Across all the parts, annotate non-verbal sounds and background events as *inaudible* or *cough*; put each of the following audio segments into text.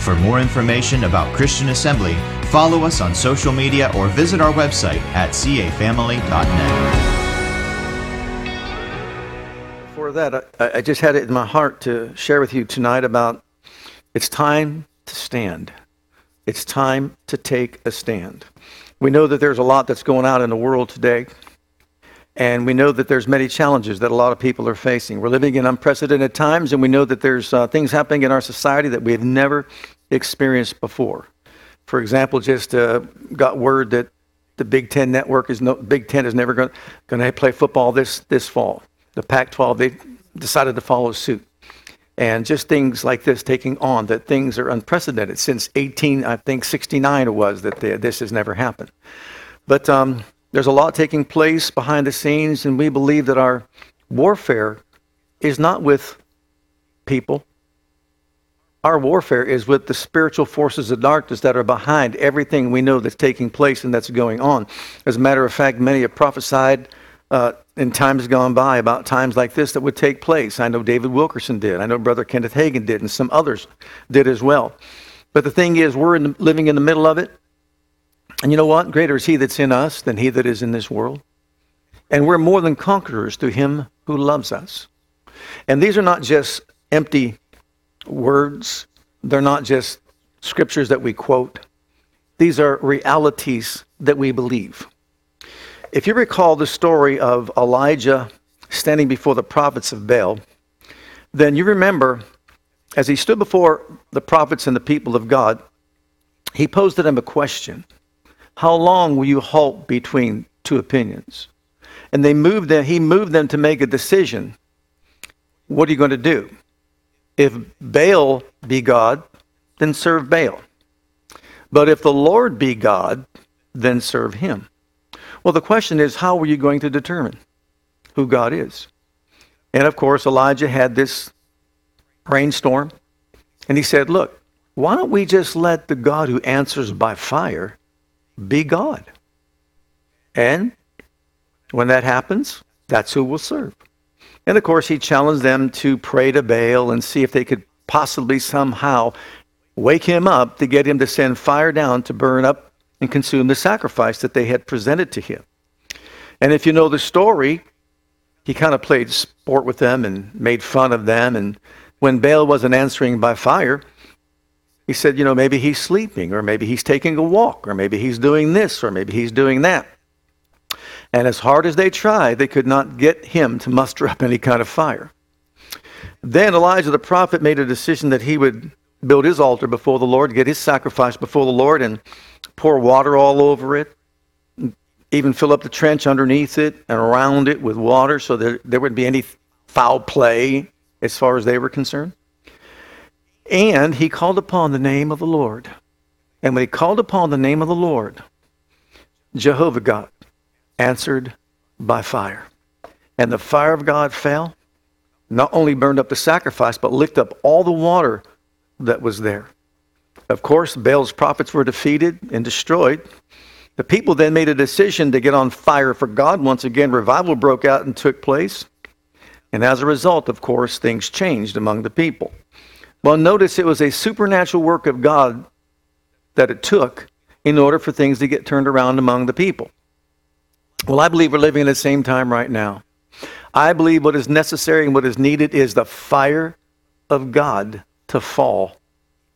For more information about Christian Assembly, follow us on social media or visit our website at cafamily.net. For that, I, I just had it in my heart to share with you tonight about it's time to stand. It's time to take a stand. We know that there's a lot that's going on in the world today. And we know that there's many challenges that a lot of people are facing. We're living in unprecedented times, and we know that there's uh, things happening in our society that we have never experienced before. For example, just uh, got word that the Big Ten network is no Big Ten is never going to play football this this fall. The Pac-12 they decided to follow suit, and just things like this taking on that things are unprecedented since 18 I think 69 it was that they, this has never happened. But um, there's a lot taking place behind the scenes, and we believe that our warfare is not with people. Our warfare is with the spiritual forces of darkness that are behind everything we know that's taking place and that's going on. As a matter of fact, many have prophesied uh, in times gone by about times like this that would take place. I know David Wilkerson did. I know Brother Kenneth Hagin did, and some others did as well. But the thing is, we're in the, living in the middle of it. And you know what? Greater is he that's in us than he that is in this world. And we're more than conquerors through him who loves us. And these are not just empty words, they're not just scriptures that we quote. These are realities that we believe. If you recall the story of Elijah standing before the prophets of Baal, then you remember as he stood before the prophets and the people of God, he posed to them a question. How long will you halt between two opinions? And they moved them, he moved them to make a decision. What are you going to do? If Baal be God, then serve Baal. But if the Lord be God, then serve him. Well, the question is, how are you going to determine who God is? And of course, Elijah had this rainstorm, and he said, Look, why don't we just let the God who answers by fire be God. And when that happens, that's who will serve. And of course, he challenged them to pray to Baal and see if they could possibly somehow wake him up to get him to send fire down to burn up and consume the sacrifice that they had presented to him. And if you know the story, he kind of played sport with them and made fun of them. And when Baal wasn't answering by fire, he said, you know, maybe he's sleeping, or maybe he's taking a walk, or maybe he's doing this, or maybe he's doing that. And as hard as they tried, they could not get him to muster up any kind of fire. Then Elijah the prophet made a decision that he would build his altar before the Lord, get his sacrifice before the Lord, and pour water all over it, even fill up the trench underneath it and around it with water so that there wouldn't be any foul play as far as they were concerned. And he called upon the name of the Lord. And when he called upon the name of the Lord, Jehovah God answered by fire. And the fire of God fell, not only burned up the sacrifice, but licked up all the water that was there. Of course, Baal's prophets were defeated and destroyed. The people then made a decision to get on fire for God. Once again, revival broke out and took place. And as a result, of course, things changed among the people. Well, notice it was a supernatural work of God that it took in order for things to get turned around among the people. Well, I believe we're living in the same time right now. I believe what is necessary and what is needed is the fire of God to fall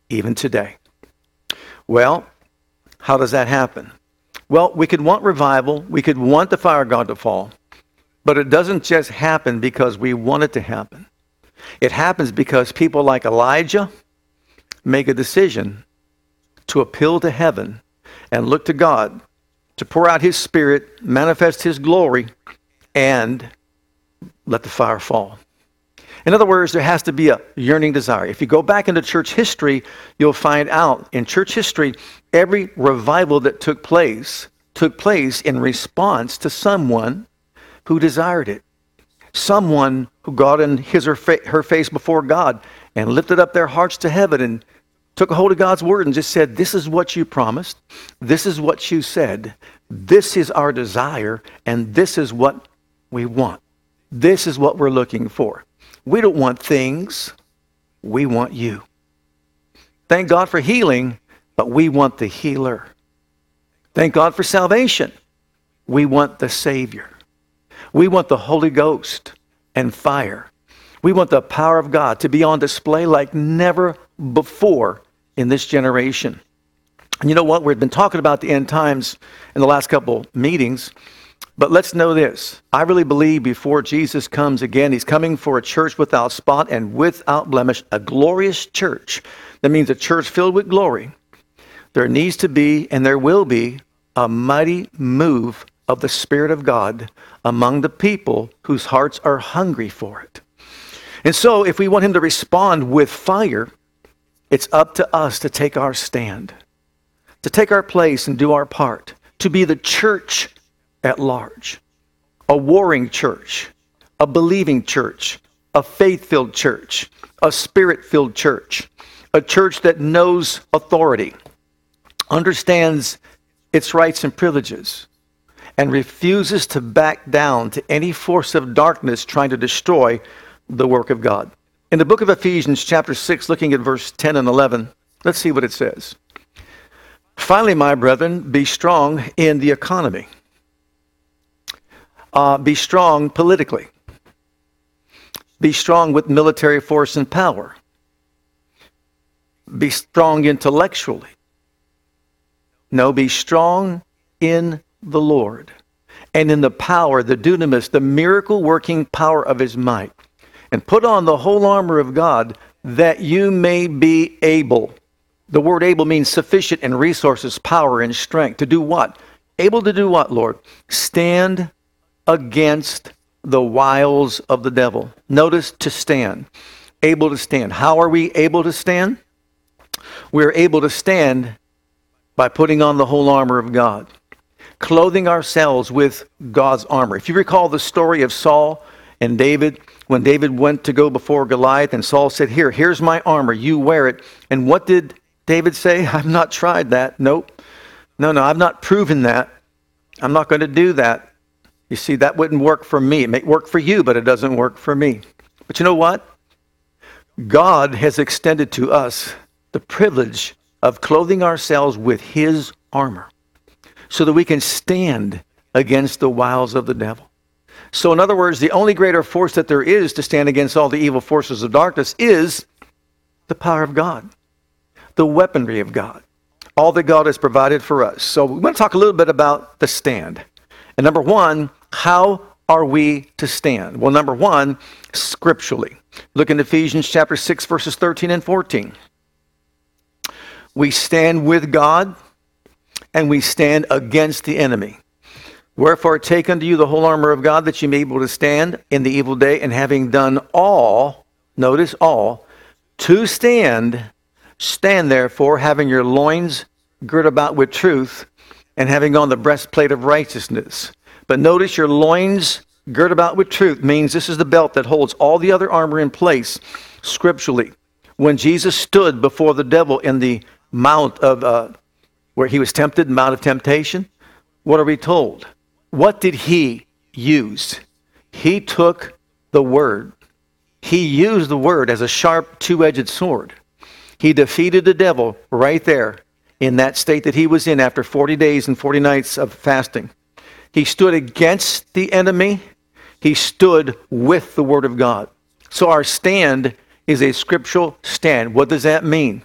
even today. Well, how does that happen? Well, we could want revival, we could want the fire of God to fall, but it doesn't just happen because we want it to happen. It happens because people like Elijah make a decision to appeal to heaven and look to God to pour out his spirit, manifest his glory, and let the fire fall. In other words, there has to be a yearning desire. If you go back into church history, you'll find out in church history, every revival that took place took place in response to someone who desired it. Someone who got in his or fa- her face before God and lifted up their hearts to heaven and took a hold of God's word and just said, This is what you promised. This is what you said. This is our desire. And this is what we want. This is what we're looking for. We don't want things, we want you. Thank God for healing, but we want the healer. Thank God for salvation. We want the Savior. We want the Holy Ghost and fire. We want the power of God to be on display like never before in this generation. And you know what? We've been talking about the end times in the last couple meetings, but let's know this. I really believe before Jesus comes again, he's coming for a church without spot and without blemish, a glorious church. That means a church filled with glory. There needs to be, and there will be, a mighty move of the Spirit of God among the people whose hearts are hungry for it. And so, if we want him to respond with fire, it's up to us to take our stand, to take our place and do our part, to be the church at large, a warring church, a believing church, a faith filled church, a spirit filled church, a church that knows authority, understands its rights and privileges, and refuses to back down to any force of darkness trying to destroy the work of God. In the book of Ephesians, chapter 6, looking at verse 10 and 11, let's see what it says. Finally, my brethren, be strong in the economy uh, be strong politically. Be strong with military force and power. Be strong intellectually. No, be strong in the Lord and in the power, the dunamis, the miracle working power of his might. And put on the whole armor of God that you may be able. The word able means sufficient in resources, power, and strength. To do what? Able to do what, Lord? Stand against the wiles of the devil. Notice to stand. Able to stand. How are we able to stand? We're able to stand by putting on the whole armor of God, clothing ourselves with God's armor. If you recall the story of Saul and David, when David went to go before Goliath, and Saul said, Here, here's my armor, you wear it. And what did David say? *laughs* I've not tried that. Nope. No, no, I've not proven that. I'm not going to do that. You see, that wouldn't work for me. It may work for you, but it doesn't work for me. But you know what? God has extended to us the privilege of clothing ourselves with His armor so that we can stand against the wiles of the devil. So, in other words, the only greater force that there is to stand against all the evil forces of darkness is the power of God, the weaponry of God, all that God has provided for us. So, we want to talk a little bit about the stand. And number one, how are we to stand? Well, number one, scripturally. Look in Ephesians chapter 6, verses 13 and 14. We stand with God and we stand against the enemy. Wherefore, take unto you the whole armor of God that you may be able to stand in the evil day, and having done all, notice all, to stand, stand therefore, having your loins girt about with truth, and having on the breastplate of righteousness. But notice your loins girt about with truth means this is the belt that holds all the other armor in place scripturally. When Jesus stood before the devil in the mount of uh, where he was tempted, mount of temptation, what are we told? What did he use? He took the word. He used the word as a sharp two edged sword. He defeated the devil right there in that state that he was in after 40 days and 40 nights of fasting. He stood against the enemy, he stood with the Word of God. So our stand is a scriptural stand. What does that mean?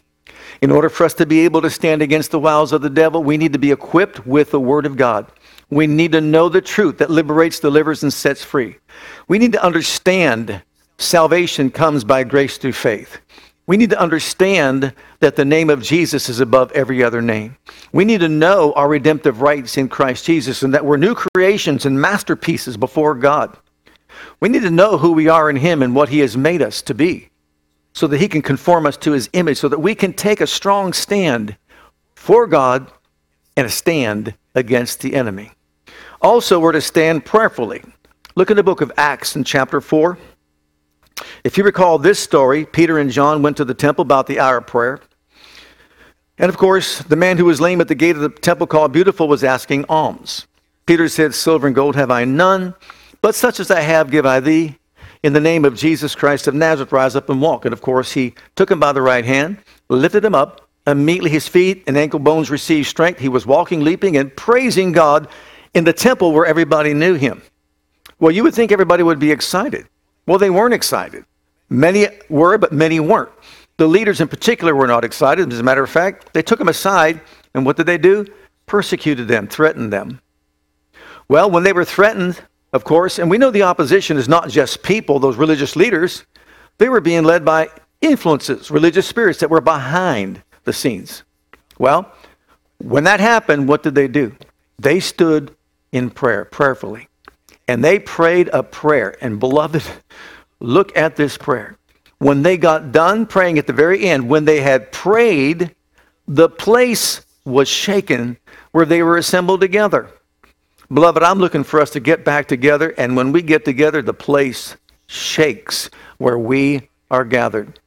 In order for us to be able to stand against the wiles of the devil, we need to be equipped with the Word of God. We need to know the truth that liberates, delivers, and sets free. We need to understand salvation comes by grace through faith. We need to understand that the name of Jesus is above every other name. We need to know our redemptive rights in Christ Jesus and that we're new creations and masterpieces before God. We need to know who we are in Him and what He has made us to be so that He can conform us to His image, so that we can take a strong stand for God and a stand against the enemy. Also, we're to stand prayerfully. Look in the book of Acts in chapter 4. If you recall this story, Peter and John went to the temple about the hour of prayer. And of course, the man who was lame at the gate of the temple called Beautiful was asking alms. Peter said, Silver and gold have I none, but such as I have give I thee. In the name of Jesus Christ of Nazareth, rise up and walk. And of course, he took him by the right hand, lifted him up. Immediately his feet and ankle bones received strength. He was walking, leaping, and praising God in the temple where everybody knew him. Well, you would think everybody would be excited. Well, they weren't excited. Many were, but many weren't. The leaders in particular were not excited. As a matter of fact, they took him aside, and what did they do? Persecuted them, threatened them. Well, when they were threatened, of course, and we know the opposition is not just people, those religious leaders, they were being led by influences, religious spirits that were behind the scenes. Well, when that happened, what did they do? They stood in prayer, prayerfully. And they prayed a prayer. And beloved, *laughs* look at this prayer. When they got done praying at the very end, when they had prayed, the place was shaken where they were assembled together. Beloved, I'm looking for us to get back together, and when we get together, the place shakes where we are gathered.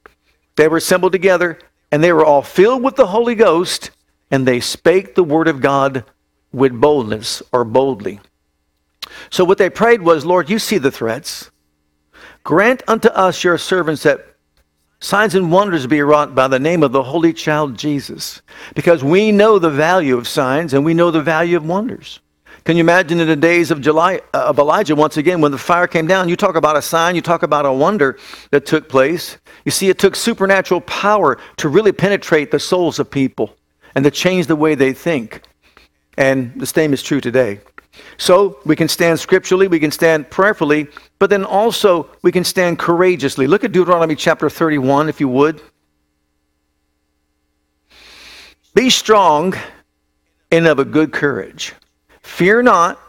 They were assembled together, and they were all filled with the Holy Ghost, and they spake the word of God with boldness or boldly. So what they prayed was, Lord, you see the threats. Grant unto us, your servants, that signs and wonders be wrought by the name of the Holy Child Jesus, because we know the value of signs and we know the value of wonders. Can you imagine in the days of, July, uh, of Elijah, once again, when the fire came down, you talk about a sign, you talk about a wonder that took place. You see, it took supernatural power to really penetrate the souls of people and to change the way they think. And the same is true today. So we can stand scripturally, we can stand prayerfully, but then also we can stand courageously. Look at Deuteronomy chapter 31, if you would. Be strong and of a good courage. Fear not,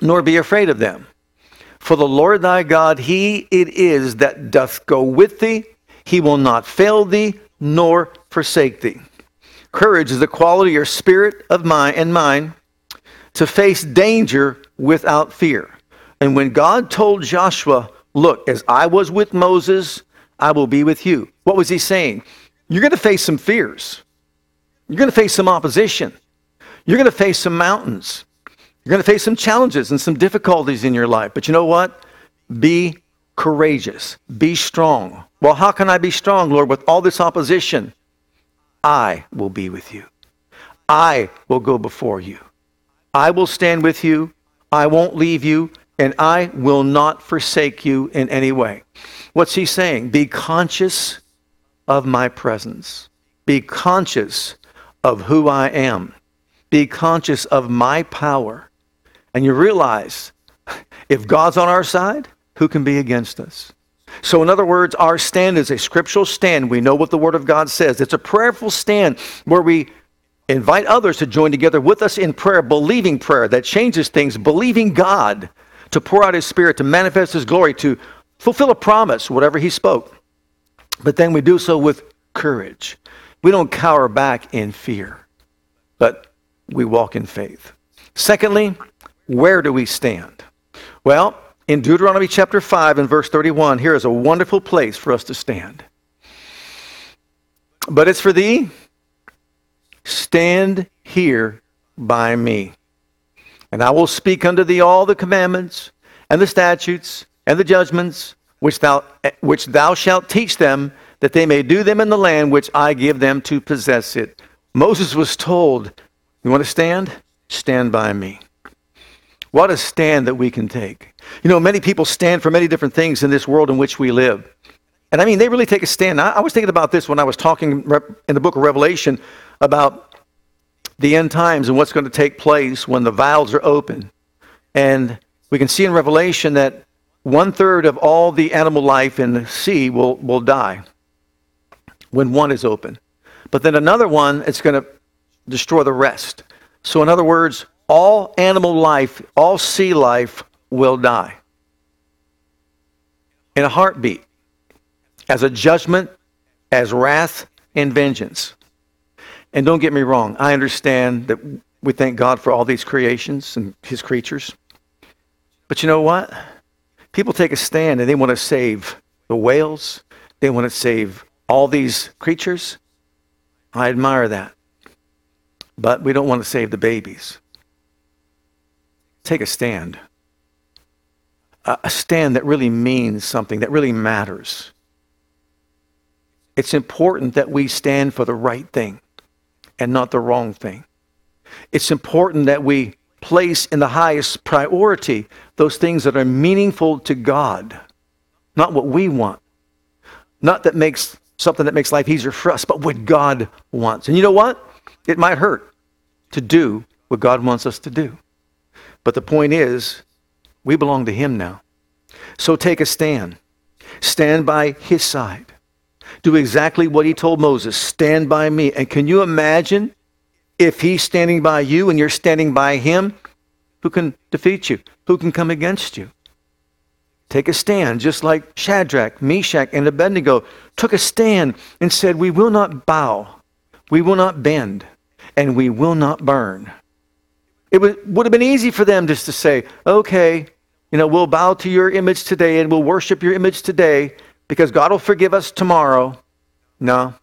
nor be afraid of them. For the Lord thy God, he it is that doth go with thee. He will not fail thee, nor forsake thee. Courage is the quality or spirit of mine and mine to face danger without fear. And when God told Joshua, Look, as I was with Moses, I will be with you. What was he saying? You're going to face some fears. You're going to face some opposition. You're going to face some mountains. You're going to face some challenges and some difficulties in your life. But you know what? Be courageous. Be strong. Well, how can I be strong, Lord, with all this opposition? I will be with you. I will go before you. I will stand with you. I won't leave you. And I will not forsake you in any way. What's he saying? Be conscious of my presence. Be conscious of who I am. Be conscious of my power. And you realize if God's on our side, who can be against us? So, in other words, our stand is a scriptural stand. We know what the Word of God says. It's a prayerful stand where we invite others to join together with us in prayer, believing prayer that changes things, believing God to pour out His Spirit, to manifest His glory, to fulfill a promise, whatever He spoke. But then we do so with courage. We don't cower back in fear, but we walk in faith. Secondly, where do we stand? Well, in Deuteronomy chapter 5 and verse 31, here is a wonderful place for us to stand. But it's for thee, stand here by me. And I will speak unto thee all the commandments and the statutes and the judgments which thou, which thou shalt teach them, that they may do them in the land which I give them to possess it. Moses was told, You want to stand? Stand by me. What a stand that we can take. You know, many people stand for many different things in this world in which we live. And I mean, they really take a stand. I, I was thinking about this when I was talking in the book of Revelation about the end times and what's going to take place when the vials are open. And we can see in Revelation that one third of all the animal life in the sea will, will die when one is open. But then another one, it's going to destroy the rest. So, in other words, all animal life, all sea life will die in a heartbeat as a judgment, as wrath and vengeance. And don't get me wrong, I understand that we thank God for all these creations and his creatures. But you know what? People take a stand and they want to save the whales, they want to save all these creatures. I admire that. But we don't want to save the babies. Take a stand. A stand that really means something, that really matters. It's important that we stand for the right thing and not the wrong thing. It's important that we place in the highest priority those things that are meaningful to God, not what we want. Not that makes something that makes life easier for us, but what God wants. And you know what? It might hurt to do what God wants us to do. But the point is, we belong to Him now. So take a stand. Stand by His side. Do exactly what He told Moses stand by me. And can you imagine if He's standing by you and you're standing by Him? Who can defeat you? Who can come against you? Take a stand, just like Shadrach, Meshach, and Abednego took a stand and said, We will not bow, we will not bend, and we will not burn. It would, have been easy for them just to say, Okay, you know, we'll bow to your image today and we'll worship your image today because God will forgive us tomorrow. No,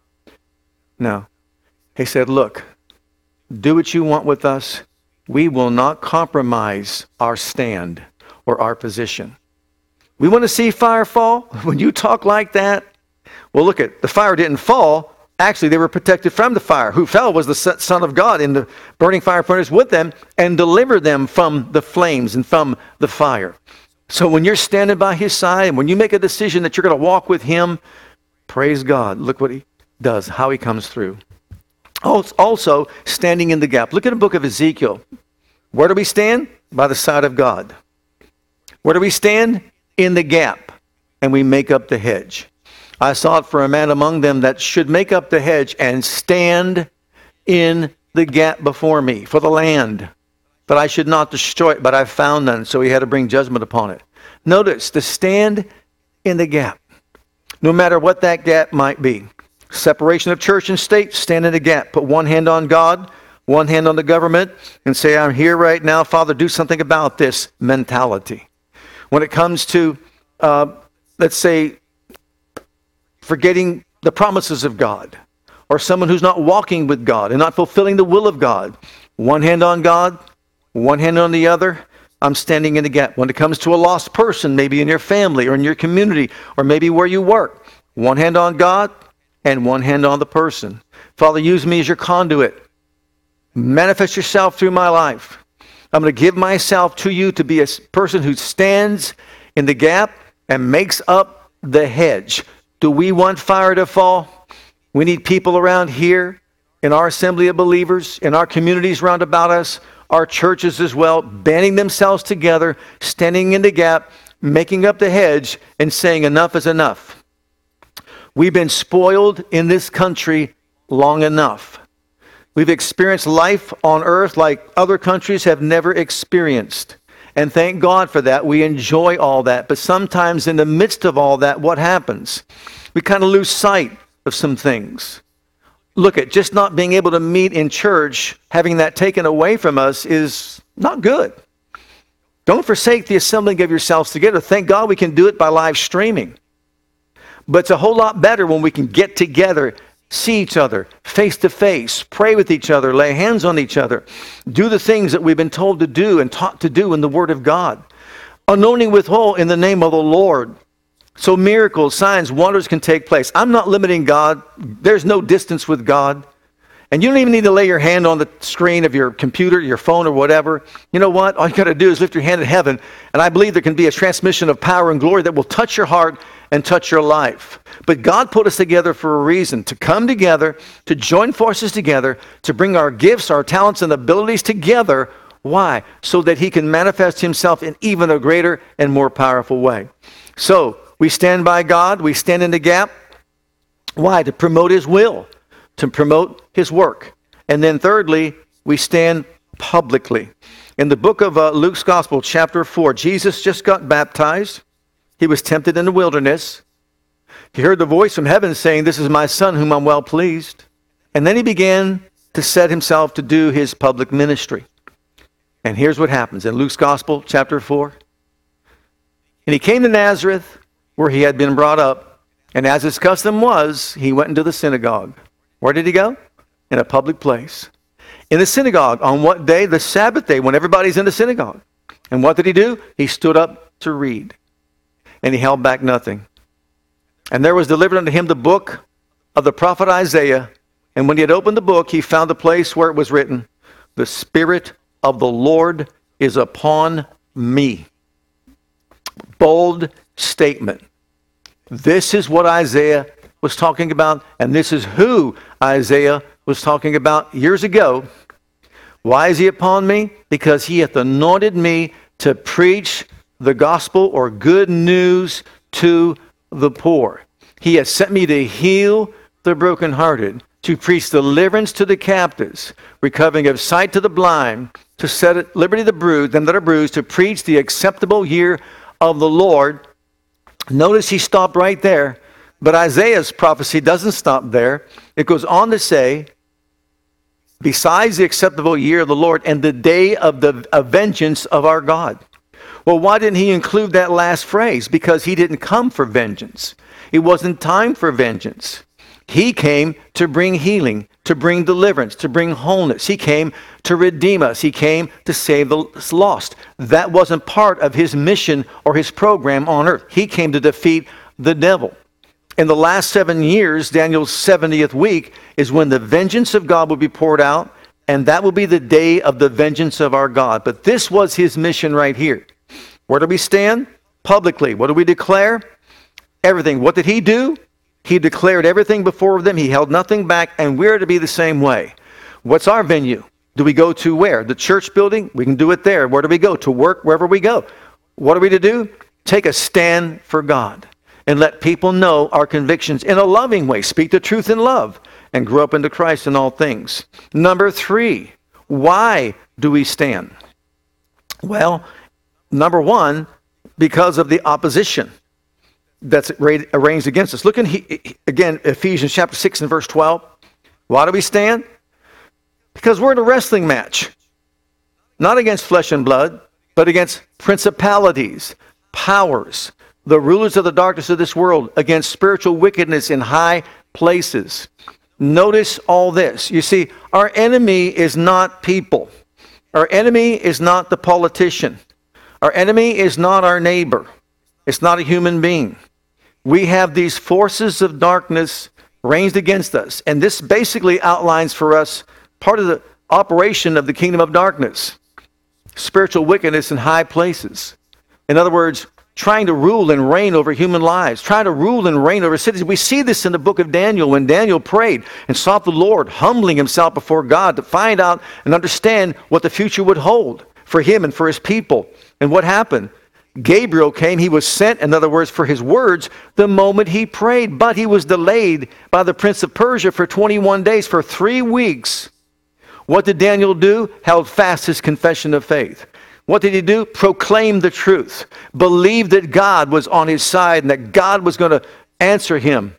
no. He said, Look, do what you want with us. We will not compromise our stand or our position. We want to see fire fall? *laughs* When you talk like that, well, look at the fire didn't fall. Actually, they were protected from the fire. Who fell was the Son of God in the burning fire furnace with them and delivered them from the flames and from the fire. So when you're standing by his side and when you make a decision that you're going to walk with him, praise God. Look what he does, how he comes through. Also, standing in the gap. Look at the book of Ezekiel. Where do we stand? By the side of God. Where do we stand? in the gap and we make up the hedge. I sought for a man among them that should make up the hedge and stand in the gap before me for the land, that I should not destroy it, but I found none, so he had to bring judgment upon it. Notice to stand in the gap, no matter what that gap might be. Separation of church and state, stand in the gap. Put one hand on God, one hand on the government, and say, I'm here right now, Father, do something about this mentality. When it comes to, uh, let's say, forgetting the promises of God, or someone who's not walking with God and not fulfilling the will of God, one hand on God, one hand on the other, I'm standing in the gap. When it comes to a lost person, maybe in your family or in your community or maybe where you work, one hand on God and one hand on the person. Father, use me as your conduit. Manifest yourself through my life. I'm going to give myself to you to be a person who stands in the gap and makes up the hedge. Do we want fire to fall? We need people around here in our assembly of believers, in our communities round about us, our churches as well, banding themselves together, standing in the gap, making up the hedge, and saying, Enough is enough. We've been spoiled in this country long enough. We've experienced life on earth like other countries have never experienced. And thank God for that. We enjoy all that. But sometimes in the midst of all that, what happens? We kind of lose sight of some things. Look at just not being able to meet in church, having that taken away from us is not good. Don't forsake the assembling of yourselves together. Thank God we can do it by live streaming. But it's a whole lot better when we can get together see each other face to face, pray with each other, lay hands on each other, do the things that we've been told to do and taught to do in the Word of God. Anointing with in the name of the Lord. So miracles, signs, wonders can take place. I'm not limiting God. There's no distance with God. And you don't even need to lay your hand on the screen of your computer, your phone, or whatever. You know what? All you got to do is lift your hand in heaven. And I believe there can be a transmission of power and glory that will touch your heart and touch your life. But God put us together for a reason to come together, to join forces together, to bring our gifts, our talents, and abilities together. Why? So that He can manifest Himself in even a greater and more powerful way. So we stand by God, we stand in the gap. Why? To promote His will, to promote His work. And then thirdly, we stand publicly. In the book of uh, Luke's Gospel, chapter 4, Jesus just got baptized. He was tempted in the wilderness. He heard the voice from heaven saying, This is my son whom I'm well pleased. And then he began to set himself to do his public ministry. And here's what happens in Luke's Gospel, chapter 4. And he came to Nazareth, where he had been brought up. And as his custom was, he went into the synagogue. Where did he go? In a public place. In the synagogue. On what day? The Sabbath day, when everybody's in the synagogue. And what did he do? He stood up to read. And he held back nothing. And there was delivered unto him the book of the prophet Isaiah. And when he had opened the book, he found the place where it was written, The Spirit of the Lord is upon me. Bold statement. This is what Isaiah was talking about, and this is who Isaiah was talking about years ago. Why is he upon me? Because he hath anointed me to preach the gospel or good news to the poor. He has sent me to heal the brokenhearted, to preach deliverance to the captives, recovering of sight to the blind, to set at liberty the bruised, them that are bruised, to preach the acceptable year of the Lord. Notice he stopped right there, but Isaiah's prophecy doesn't stop there. It goes on to say, besides the acceptable year of the Lord and the day of the of vengeance of our God. Well, why didn't he include that last phrase? Because he didn't come for vengeance. It wasn't time for vengeance. He came to bring healing, to bring deliverance, to bring wholeness. He came to redeem us. He came to save the lost. That wasn't part of his mission or his program on earth. He came to defeat the devil. In the last seven years, Daniel's 70th week, is when the vengeance of God will be poured out, and that will be the day of the vengeance of our God. But this was his mission right here. Where do we stand? Publicly. What do we declare? Everything. What did he do? He declared everything before them. He held nothing back, and we're to be the same way. What's our venue? Do we go to where? The church building? We can do it there. Where do we go? To work, wherever we go. What are we to do? Take a stand for God and let people know our convictions in a loving way. Speak the truth in love and grow up into Christ in all things. Number three, why do we stand? Well, number one, because of the opposition that's arranged against us. Look in, again, Ephesians chapter 6 and verse 12. Why do we stand? Because we're in a wrestling match. Not against flesh and blood, but against principalities, powers, the rulers of the darkness of this world, against spiritual wickedness in high places. Notice all this. You see, our enemy is not people. Our enemy is not the politician. Our enemy is not our neighbor. It's not a human being we have these forces of darkness ranged against us. And this basically outlines for us part of the operation of the kingdom of darkness spiritual wickedness in high places. In other words, trying to rule and reign over human lives, trying to rule and reign over cities. We see this in the book of Daniel when Daniel prayed and sought the Lord, humbling himself before God to find out and understand what the future would hold for him and for his people. And what happened? Gabriel came. He was sent, in other words, for his words the moment he prayed. But he was delayed by the prince of Persia for 21 days, for three weeks. What did Daniel do? Held fast his confession of faith. What did he do? Proclaim the truth. Believe that God was on his side and that God was going to answer him.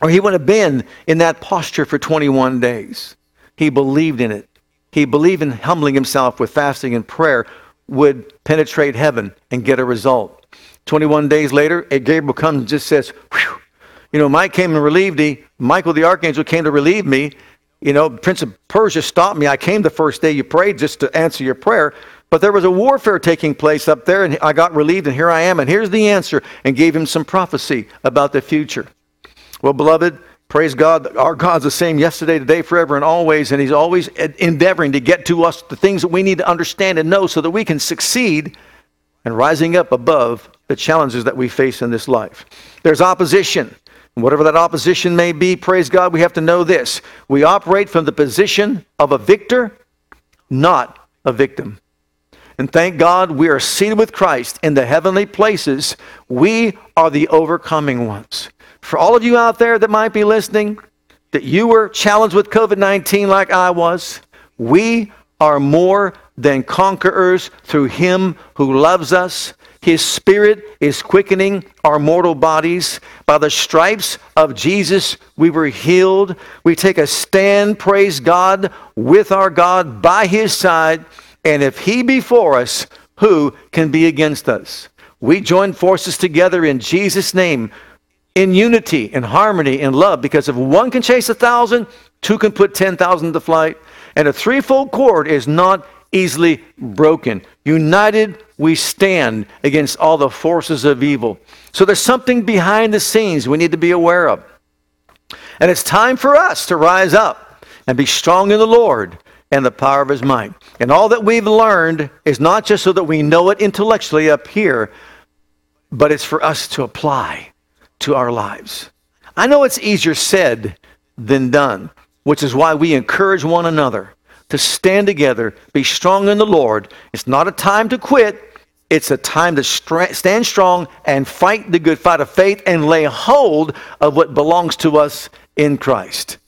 Or he would have been in that posture for 21 days. He believed in it. He believed in humbling himself with fasting and prayer would penetrate heaven and get a result. 21 days later, Gabriel comes and just says, Whew. You know, Mike came and relieved me. Michael the archangel came to relieve me. You know, Prince of Persia stopped me. I came the first day you prayed just to answer your prayer. But there was a warfare taking place up there, and I got relieved, and here I am. And here's the answer, and gave him some prophecy about the future. Well, beloved, Praise God. Our God's the same yesterday, today, forever, and always. And He's always endeavoring to get to us the things that we need to understand and know so that we can succeed and rising up above the challenges that we face in this life. There's opposition. And whatever that opposition may be, praise God, we have to know this. We operate from the position of a victor, not a victim. And thank God we are seated with Christ in the heavenly places. We are the overcoming ones. For all of you out there that might be listening, that you were challenged with COVID 19 like I was, we are more than conquerors through Him who loves us. His Spirit is quickening our mortal bodies. By the stripes of Jesus, we were healed. We take a stand, praise God, with our God by His side. And if He be for us, who can be against us? We join forces together in Jesus' name, in unity, in harmony, in love, because if one can chase a thousand, two can put 10,000 to flight. And a threefold cord is not easily broken. United, we stand against all the forces of evil. So there's something behind the scenes we need to be aware of. And it's time for us to rise up and be strong in the Lord and the power of his might. And all that we've learned is not just so that we know it intellectually up here, but it's for us to apply to our lives. I know it's easier said than done, which is why we encourage one another to stand together, be strong in the Lord. It's not a time to quit. It's a time to stand strong and fight the good fight of faith and lay hold of what belongs to us in Christ.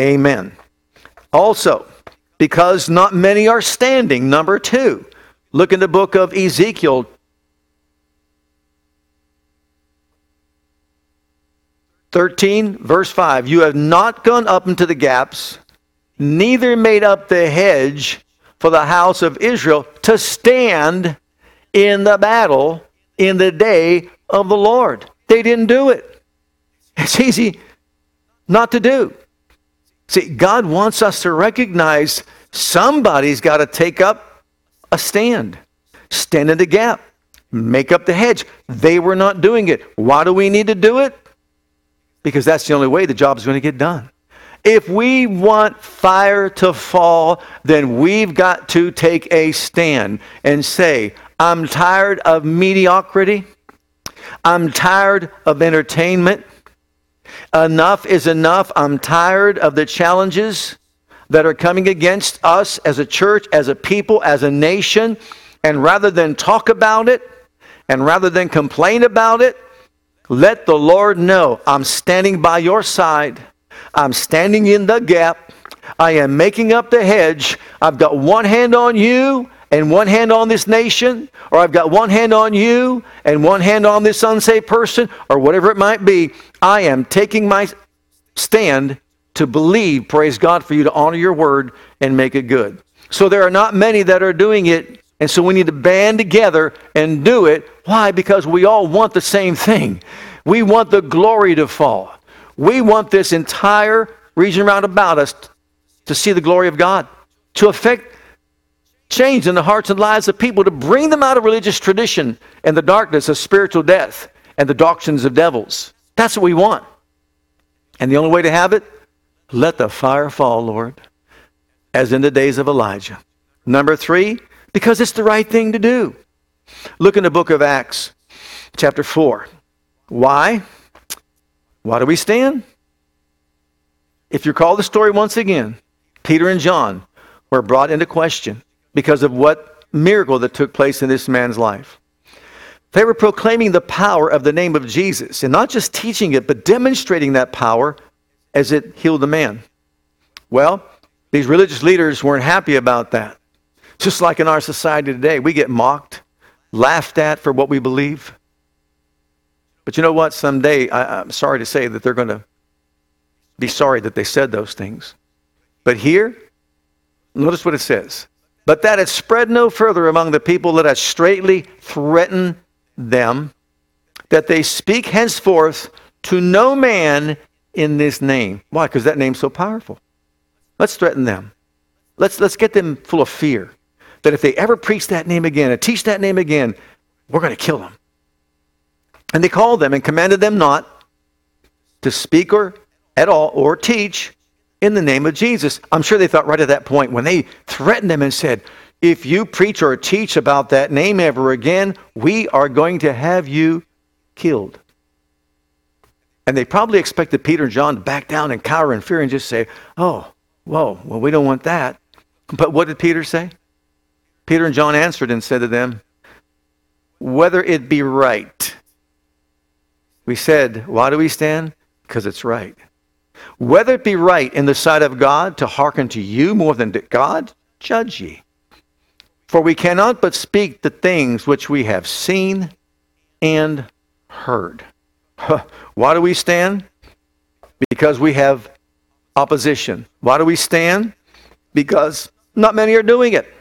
Amen. Also, because not many are standing, number two, look in the book of Ezekiel. Thirteen, verse five. You have not gone up into the gaps neither made up the hedge for the house of Israel to stand in the battle in the day of the Lord. They didn't do it. *laughs* It's easy not to do. See, God wants us to recognize somebody's got to take up a stand, stand in the gap, make up the hedge. They were not doing it. Why do we need to do it? Because that's the only way the job is going to get done. If we want fire to fall, then we've got to take a stand and say, I'm tired of mediocrity. I'm tired of entertainment. Enough is enough. I'm tired of the challenges that are coming against us as a church, as a people, as a nation. And rather than talk about it, and rather than complain about it, let the Lord know I'm standing by your side. I'm standing in the gap. I am making up the hedge. I've got one hand on you and one hand on this nation, or I've got one hand on you and one hand on this unsaved person, or whatever it might be. I am taking my stand to believe, praise God, for you to honor your word and make it good. So there are not many that are doing it, and so we need to band together and do it. Why? Because we all want the same thing. We want the glory to fall. We want this entire region around about us to see the glory of God, to affect change in the hearts and lives of people, to bring them out of religious tradition and the darkness of spiritual death and the doctrines of devils. That's what we want. And the only way to have it, let the fire fall, Lord, as in the days of Elijah. Number three, because it's the right thing to do. Look in the book of Acts, chapter 4. Why? Why do we stand? If you recall the story once again, Peter and John were brought into question because of what miracle that took place in this man's life. They were proclaiming the power of the name of Jesus and not just teaching it, but demonstrating that power as it healed the man. Well, these religious leaders weren't happy about that. Just like in our society today, we get mocked, laughed at for what we believe. But you know what? Someday, I, I'm sorry to say that they're going to be sorry that they said those things. But here, notice what it says. But that it spread no further among the people that had straitly threatened them, that they speak henceforth to no man in this name. Why? Because that name's so powerful. Let's threaten them. Let's, let's get them full of fear that if they ever preach that name again and teach that name again, we're going to kill them. And they called them and commanded them not to speak or at all or teach in the name of Jesus. I'm sure they thought right at that point when they threatened them and said, if you preach or teach about that name ever again, we are going to have you killed. And they probably expected Peter and John to back down and cower in fear and just say, oh, whoa, well, we don't want that. But what did Peter say? Peter and John answered and said to them, whether it be right we said, why do we stand? Because it's right. Whether it be right in the sight of God to hearken to you more than to God, judge ye. For we cannot but speak the things which we have seen and heard. *laughs* Why do we stand? Because we have opposition. Why do we stand? Because not many are doing it.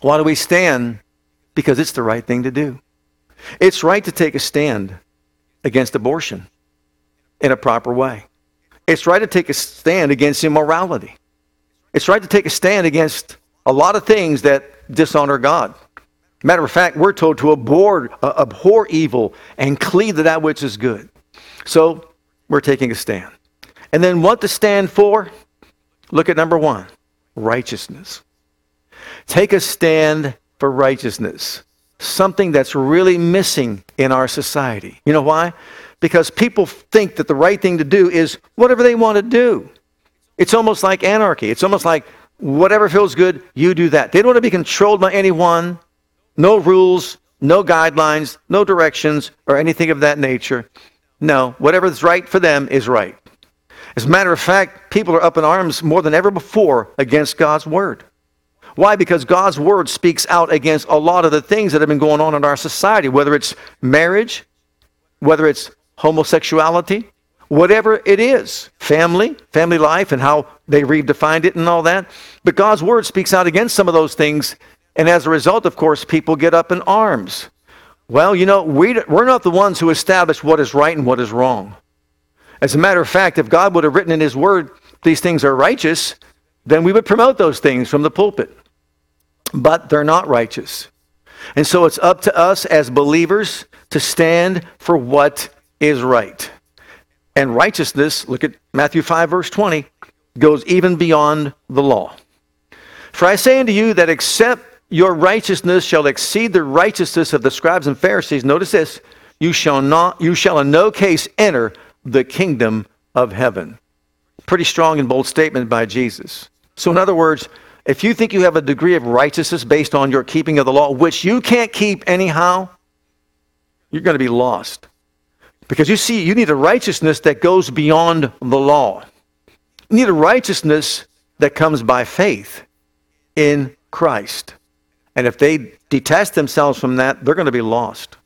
Why do we stand? Because it's the right thing to do. It's right to take a stand against abortion in a proper way. It's right to take a stand against immorality. It's right to take a stand against a lot of things that dishonor God. Matter of fact, we're told to abhor, uh, abhor evil and cleave to that which is good. So we're taking a stand. And then what to stand for? Look at number one righteousness. Take a stand for righteousness, something that's really missing in our society. You know why? Because people think that the right thing to do is whatever they want to do. It's almost like anarchy. It's almost like whatever feels good, you do that. They don't want to be controlled by anyone, no rules, no guidelines, no directions, or anything of that nature. No, whatever's right for them is right. As a matter of fact, people are up in arms more than ever before against God's word. Why? Because God's word speaks out against a lot of the things that have been going on in our society, whether it's marriage, whether it's homosexuality, whatever it is family, family life, and how they redefined it and all that. But God's word speaks out against some of those things. And as a result, of course, people get up in arms. Well, you know, we, we're not the ones who establish what is right and what is wrong. As a matter of fact, if God would have written in His Word, these things are righteous, then we would promote those things from the pulpit. But they're not righteous. And so it's up to us as believers to stand for what is right. And righteousness, look at Matthew 5, verse 20, goes even beyond the law. For I say unto you that except your righteousness shall exceed the righteousness of the scribes and Pharisees, notice this, you shall not you shall in no case enter the kingdom of heaven. Pretty strong and bold statement by Jesus. So, in other words, if you think you have a degree of righteousness based on your keeping of the law, which you can't keep anyhow, you're going to be lost. Because you see, you need a righteousness that goes beyond the law. You need a righteousness that comes by faith in Christ. And if they detach themselves from that, they're going to be lost.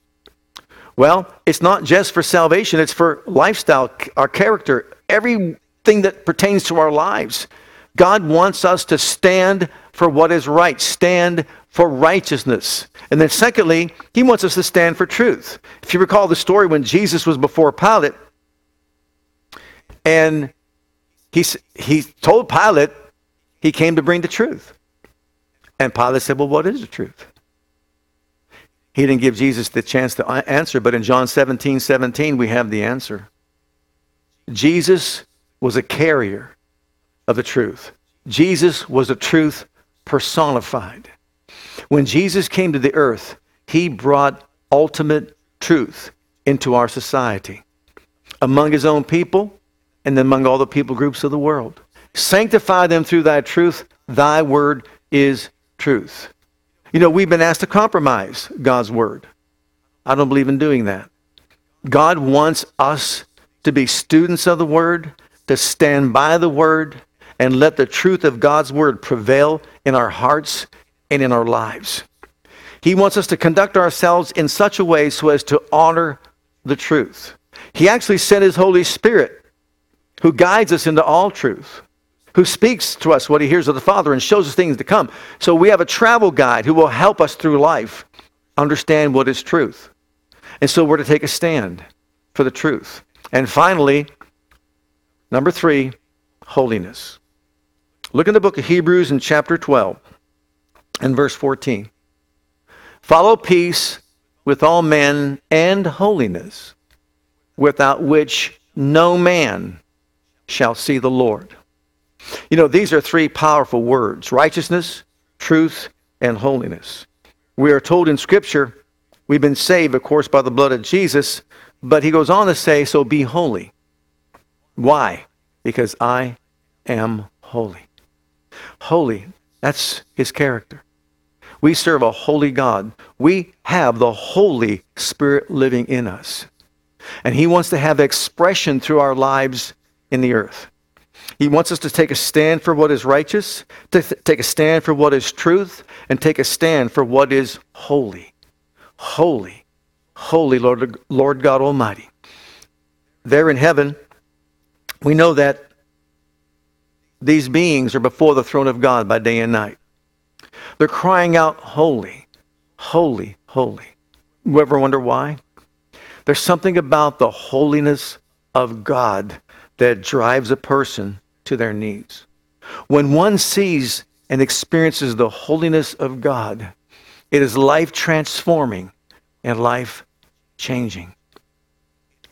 Well, it's not just for salvation, it's for lifestyle, our character, everything that pertains to our lives. God wants us to stand for what is right, stand for righteousness. And then, secondly, He wants us to stand for truth. If you recall the story when Jesus was before Pilate, and he, he told Pilate he came to bring the truth. And Pilate said, Well, what is the truth? He didn't give Jesus the chance to answer, but in John 17 17, we have the answer. Jesus was a carrier of the truth. Jesus was the truth personified. When Jesus came to the earth, he brought ultimate truth into our society among his own people and among all the people groups of the world. Sanctify them through thy truth. Thy word is truth. You know, we've been asked to compromise God's word. I don't believe in doing that. God wants us to be students of the word, to stand by the word, and let the truth of God's word prevail in our hearts and in our lives. He wants us to conduct ourselves in such a way so as to honor the truth. He actually sent his Holy Spirit who guides us into all truth who speaks to us what he hears of the Father and shows us things to come. So we have a travel guide who will help us through life understand what is truth. And so we're to take a stand for the truth. And finally, number three, holiness. Look in the book of Hebrews in chapter 12 and verse 14. Follow peace with all men and holiness, without which no man shall see the Lord. You know, these are three powerful words righteousness, truth, and holiness. We are told in Scripture we've been saved, of course, by the blood of Jesus, but he goes on to say, So be holy. Why? Because I am holy. Holy, that's his character. We serve a holy God. We have the Holy Spirit living in us. And he wants to have expression through our lives in the earth. He wants us to take a stand for what is righteous, to th- take a stand for what is truth, and take a stand for what is holy. Holy, holy Lord, Lord God Almighty. There in heaven, we know that these beings are before the throne of God by day and night. They're crying out, Holy, holy, holy. You ever wonder why? There's something about the holiness of God that drives a person to their knees. When one sees and experiences the holiness of God, it is life transforming and life changing.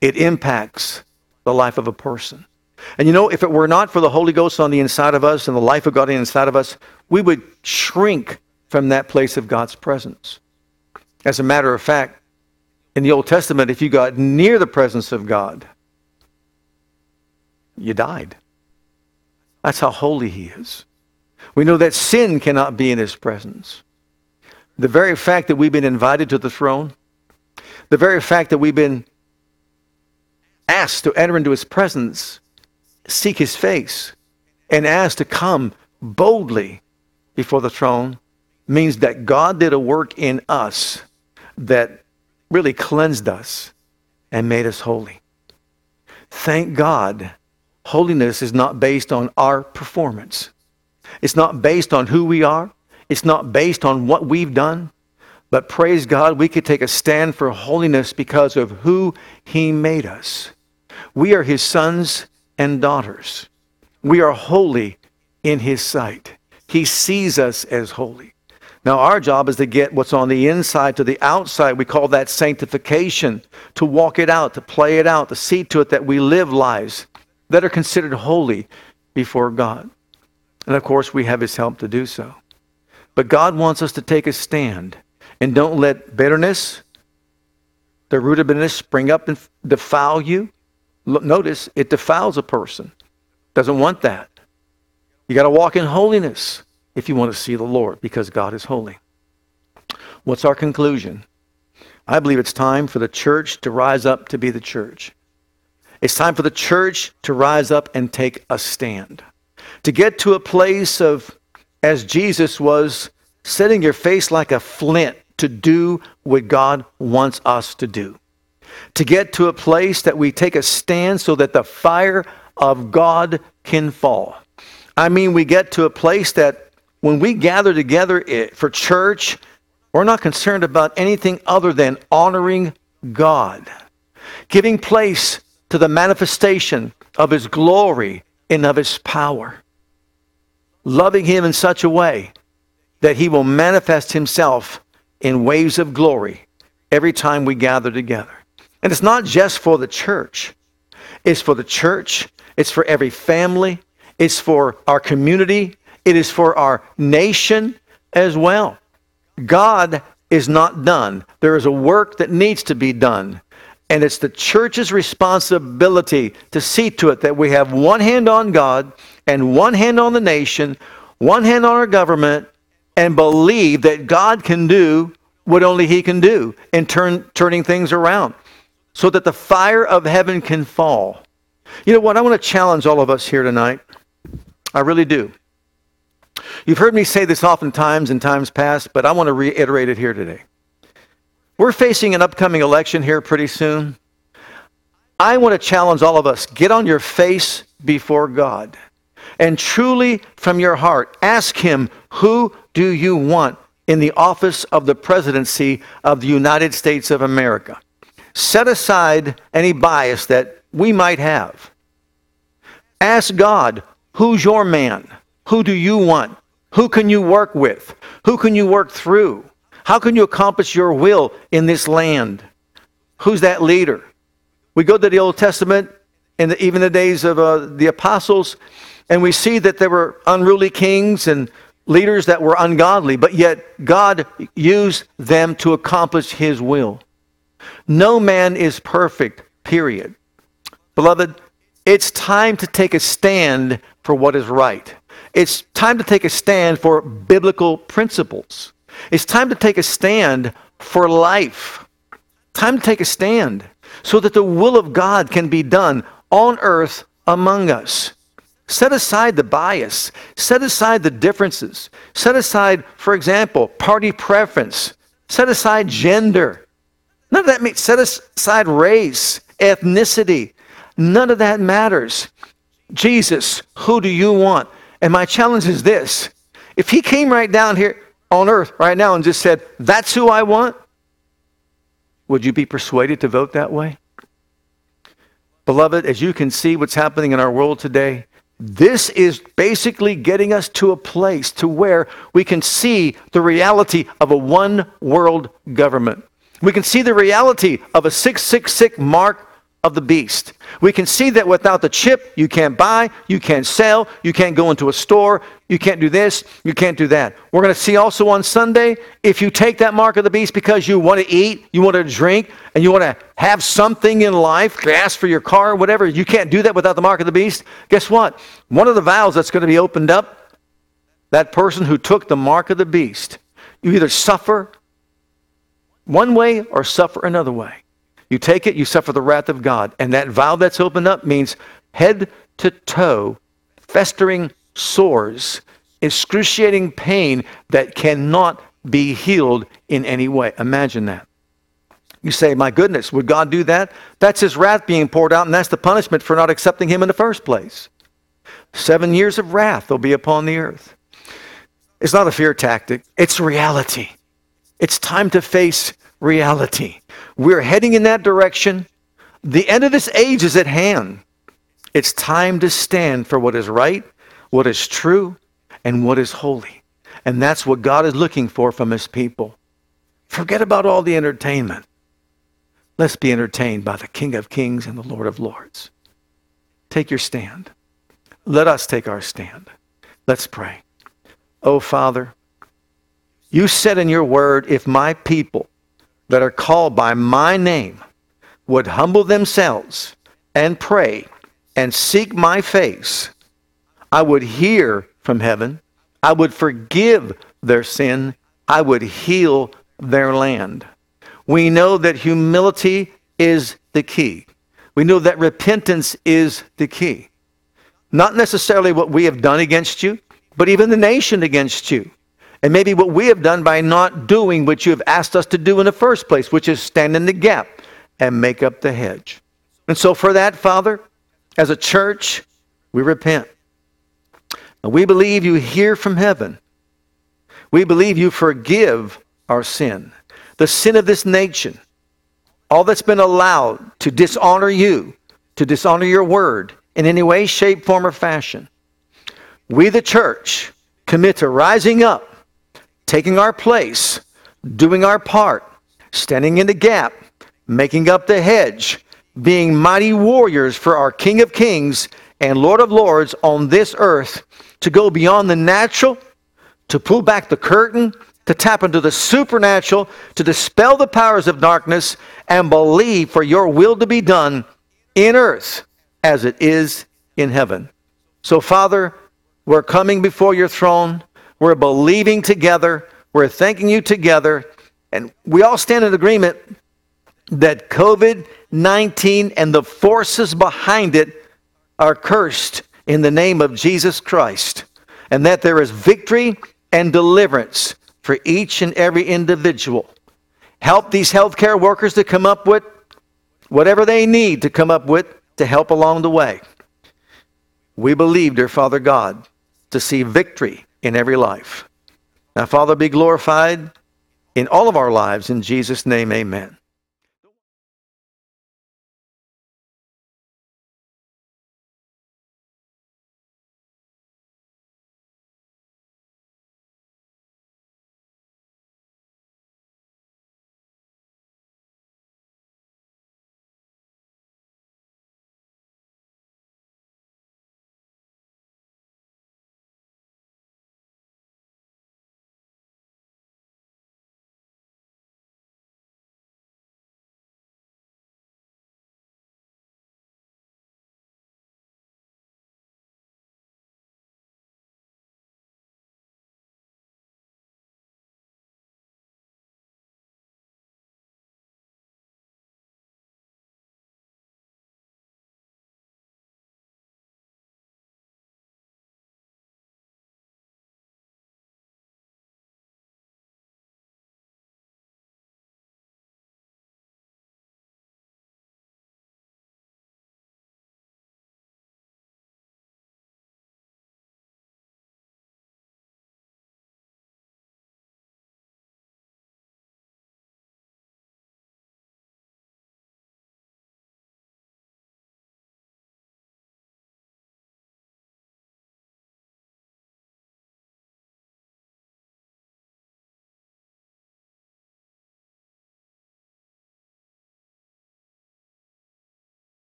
It impacts the life of a person. And you know, if it were not for the Holy Ghost on the inside of us and the life of God inside of us, we would shrink from that place of God's presence. As a matter of fact, in the Old Testament, if you got near the presence of God, you died. That's how holy He is. We know that sin cannot be in His presence. The very fact that we've been invited to the throne, the very fact that we've been asked to enter into His presence, seek His face, and ask to come boldly before the throne means that God did a work in us that really cleansed us and made us holy. Thank God, holiness is not based on our performance. It's not based on who we are. It's not based on what we've done. But praise God, we could take a stand for holiness because of who He made us. We are His sons and daughters. We are holy in His sight. He sees us as holy. Now, our job is to get what's on the inside to the outside. We call that sanctification, to walk it out, to play it out, to see to it that we live lives that are considered holy before God. And of course, we have His help to do so. But God wants us to take a stand and don't let bitterness, the root of bitterness, spring up and defile you. Notice it defiles a person. Doesn't want that. You got to walk in holiness if you want to see the Lord because God is holy. What's our conclusion? I believe it's time for the church to rise up to be the church. It's time for the church to rise up and take a stand. To get to a place of, as Jesus was, setting your face like a flint to do what God wants us to do. To get to a place that we take a stand so that the fire of God can fall. I mean, we get to a place that when we gather together for church, we're not concerned about anything other than honoring God, giving place to the manifestation of His glory and of His power, loving Him in such a way that He will manifest Himself in waves of glory every time we gather together. And it's not just for the church, it's for the church, it's for every family, it's for our community, it is for our nation as well. God is not done. There is a work that needs to be done. And it's the church's responsibility to see to it that we have one hand on God and one hand on the nation, one hand on our government, and believe that God can do what only He can do in turn, turning things around so that the fire of heaven can fall. You know what? I want to challenge all of us here tonight. I really do. You've heard me say this oftentimes in times past, but I want to reiterate it here today. We're facing an upcoming election here pretty soon. I want to challenge all of us get on your face before God and truly from your heart ask Him, Who do you want in the office of the presidency of the United States of America? Set aside any bias that we might have. Ask God, Who's your man? Who do you want? Who can you work with? Who can you work through? How can you accomplish your will in this land? Who's that leader? We go to the Old Testament and even the days of uh, the apostles, and we see that there were unruly kings and leaders that were ungodly, but yet God used them to accomplish his will. No man is perfect, period. Beloved, it's time to take a stand for what is right. It's time to take a stand for biblical principles. It's time to take a stand for life. Time to take a stand so that the will of God can be done on earth among us. Set aside the bias, set aside the differences, set aside, for example, party preference, set aside gender. None of that makes set aside race, ethnicity. None of that matters. Jesus, who do you want? And my challenge is this if he came right down here on earth right now and just said, That's who I want, Would you be persuaded to vote that way? Beloved, as you can see what's happening in our world today, this is basically getting us to a place to where we can see the reality of a one world government. We can see the reality of a 666 mark of the beast. We can see that without the chip, you can't buy, you can't sell, you can't go into a store, you can't do this, you can't do that. We're going to see also on Sunday if you take that mark of the beast because you want to eat, you want to drink, and you want to have something in life, gas for your car, whatever, you can't do that without the mark of the beast. Guess what? One of the vows that's going to be opened up, that person who took the mark of the beast, you either suffer one way or suffer another way. You take it, you suffer the wrath of God. And that vow that's opened up means head to toe, festering sores, excruciating pain that cannot be healed in any way. Imagine that. You say, My goodness, would God do that? That's his wrath being poured out, and that's the punishment for not accepting him in the first place. Seven years of wrath will be upon the earth. It's not a fear tactic, it's reality. It's time to face reality. We're heading in that direction. The end of this age is at hand. It's time to stand for what is right, what is true, and what is holy. And that's what God is looking for from his people. Forget about all the entertainment. Let's be entertained by the King of Kings and the Lord of Lords. Take your stand. Let us take our stand. Let's pray. Oh, Father, you said in your word, if my people that are called by my name would humble themselves and pray and seek my face, I would hear from heaven, I would forgive their sin, I would heal their land. We know that humility is the key. We know that repentance is the key. Not necessarily what we have done against you, but even the nation against you. And maybe what we have done by not doing what you have asked us to do in the first place, which is stand in the gap and make up the hedge. And so, for that, Father, as a church, we repent. And we believe you hear from heaven. We believe you forgive our sin, the sin of this nation, all that's been allowed to dishonor you, to dishonor your word in any way, shape, form, or fashion. We, the church, commit to rising up taking our place, doing our part, standing in the gap, making up the hedge, being mighty warriors for our King of Kings and Lord of Lords on this earth, to go beyond the natural, to pull back the curtain, to tap into the supernatural, to dispel the powers of darkness, and believe for your will to be done in earth as it is in heaven. So, Father, we're coming before your throne. We're believing together. We're thanking you together. And we all stand in agreement that COVID 19 and the forces behind it are cursed in the name of Jesus Christ. And that there is victory and deliverance for each and every individual. Help these healthcare workers to come up with whatever they need to come up with to help along the way. We believe, dear Father God, to see victory in every life. Now, Father, be glorified in all of our lives. In Jesus' name, amen.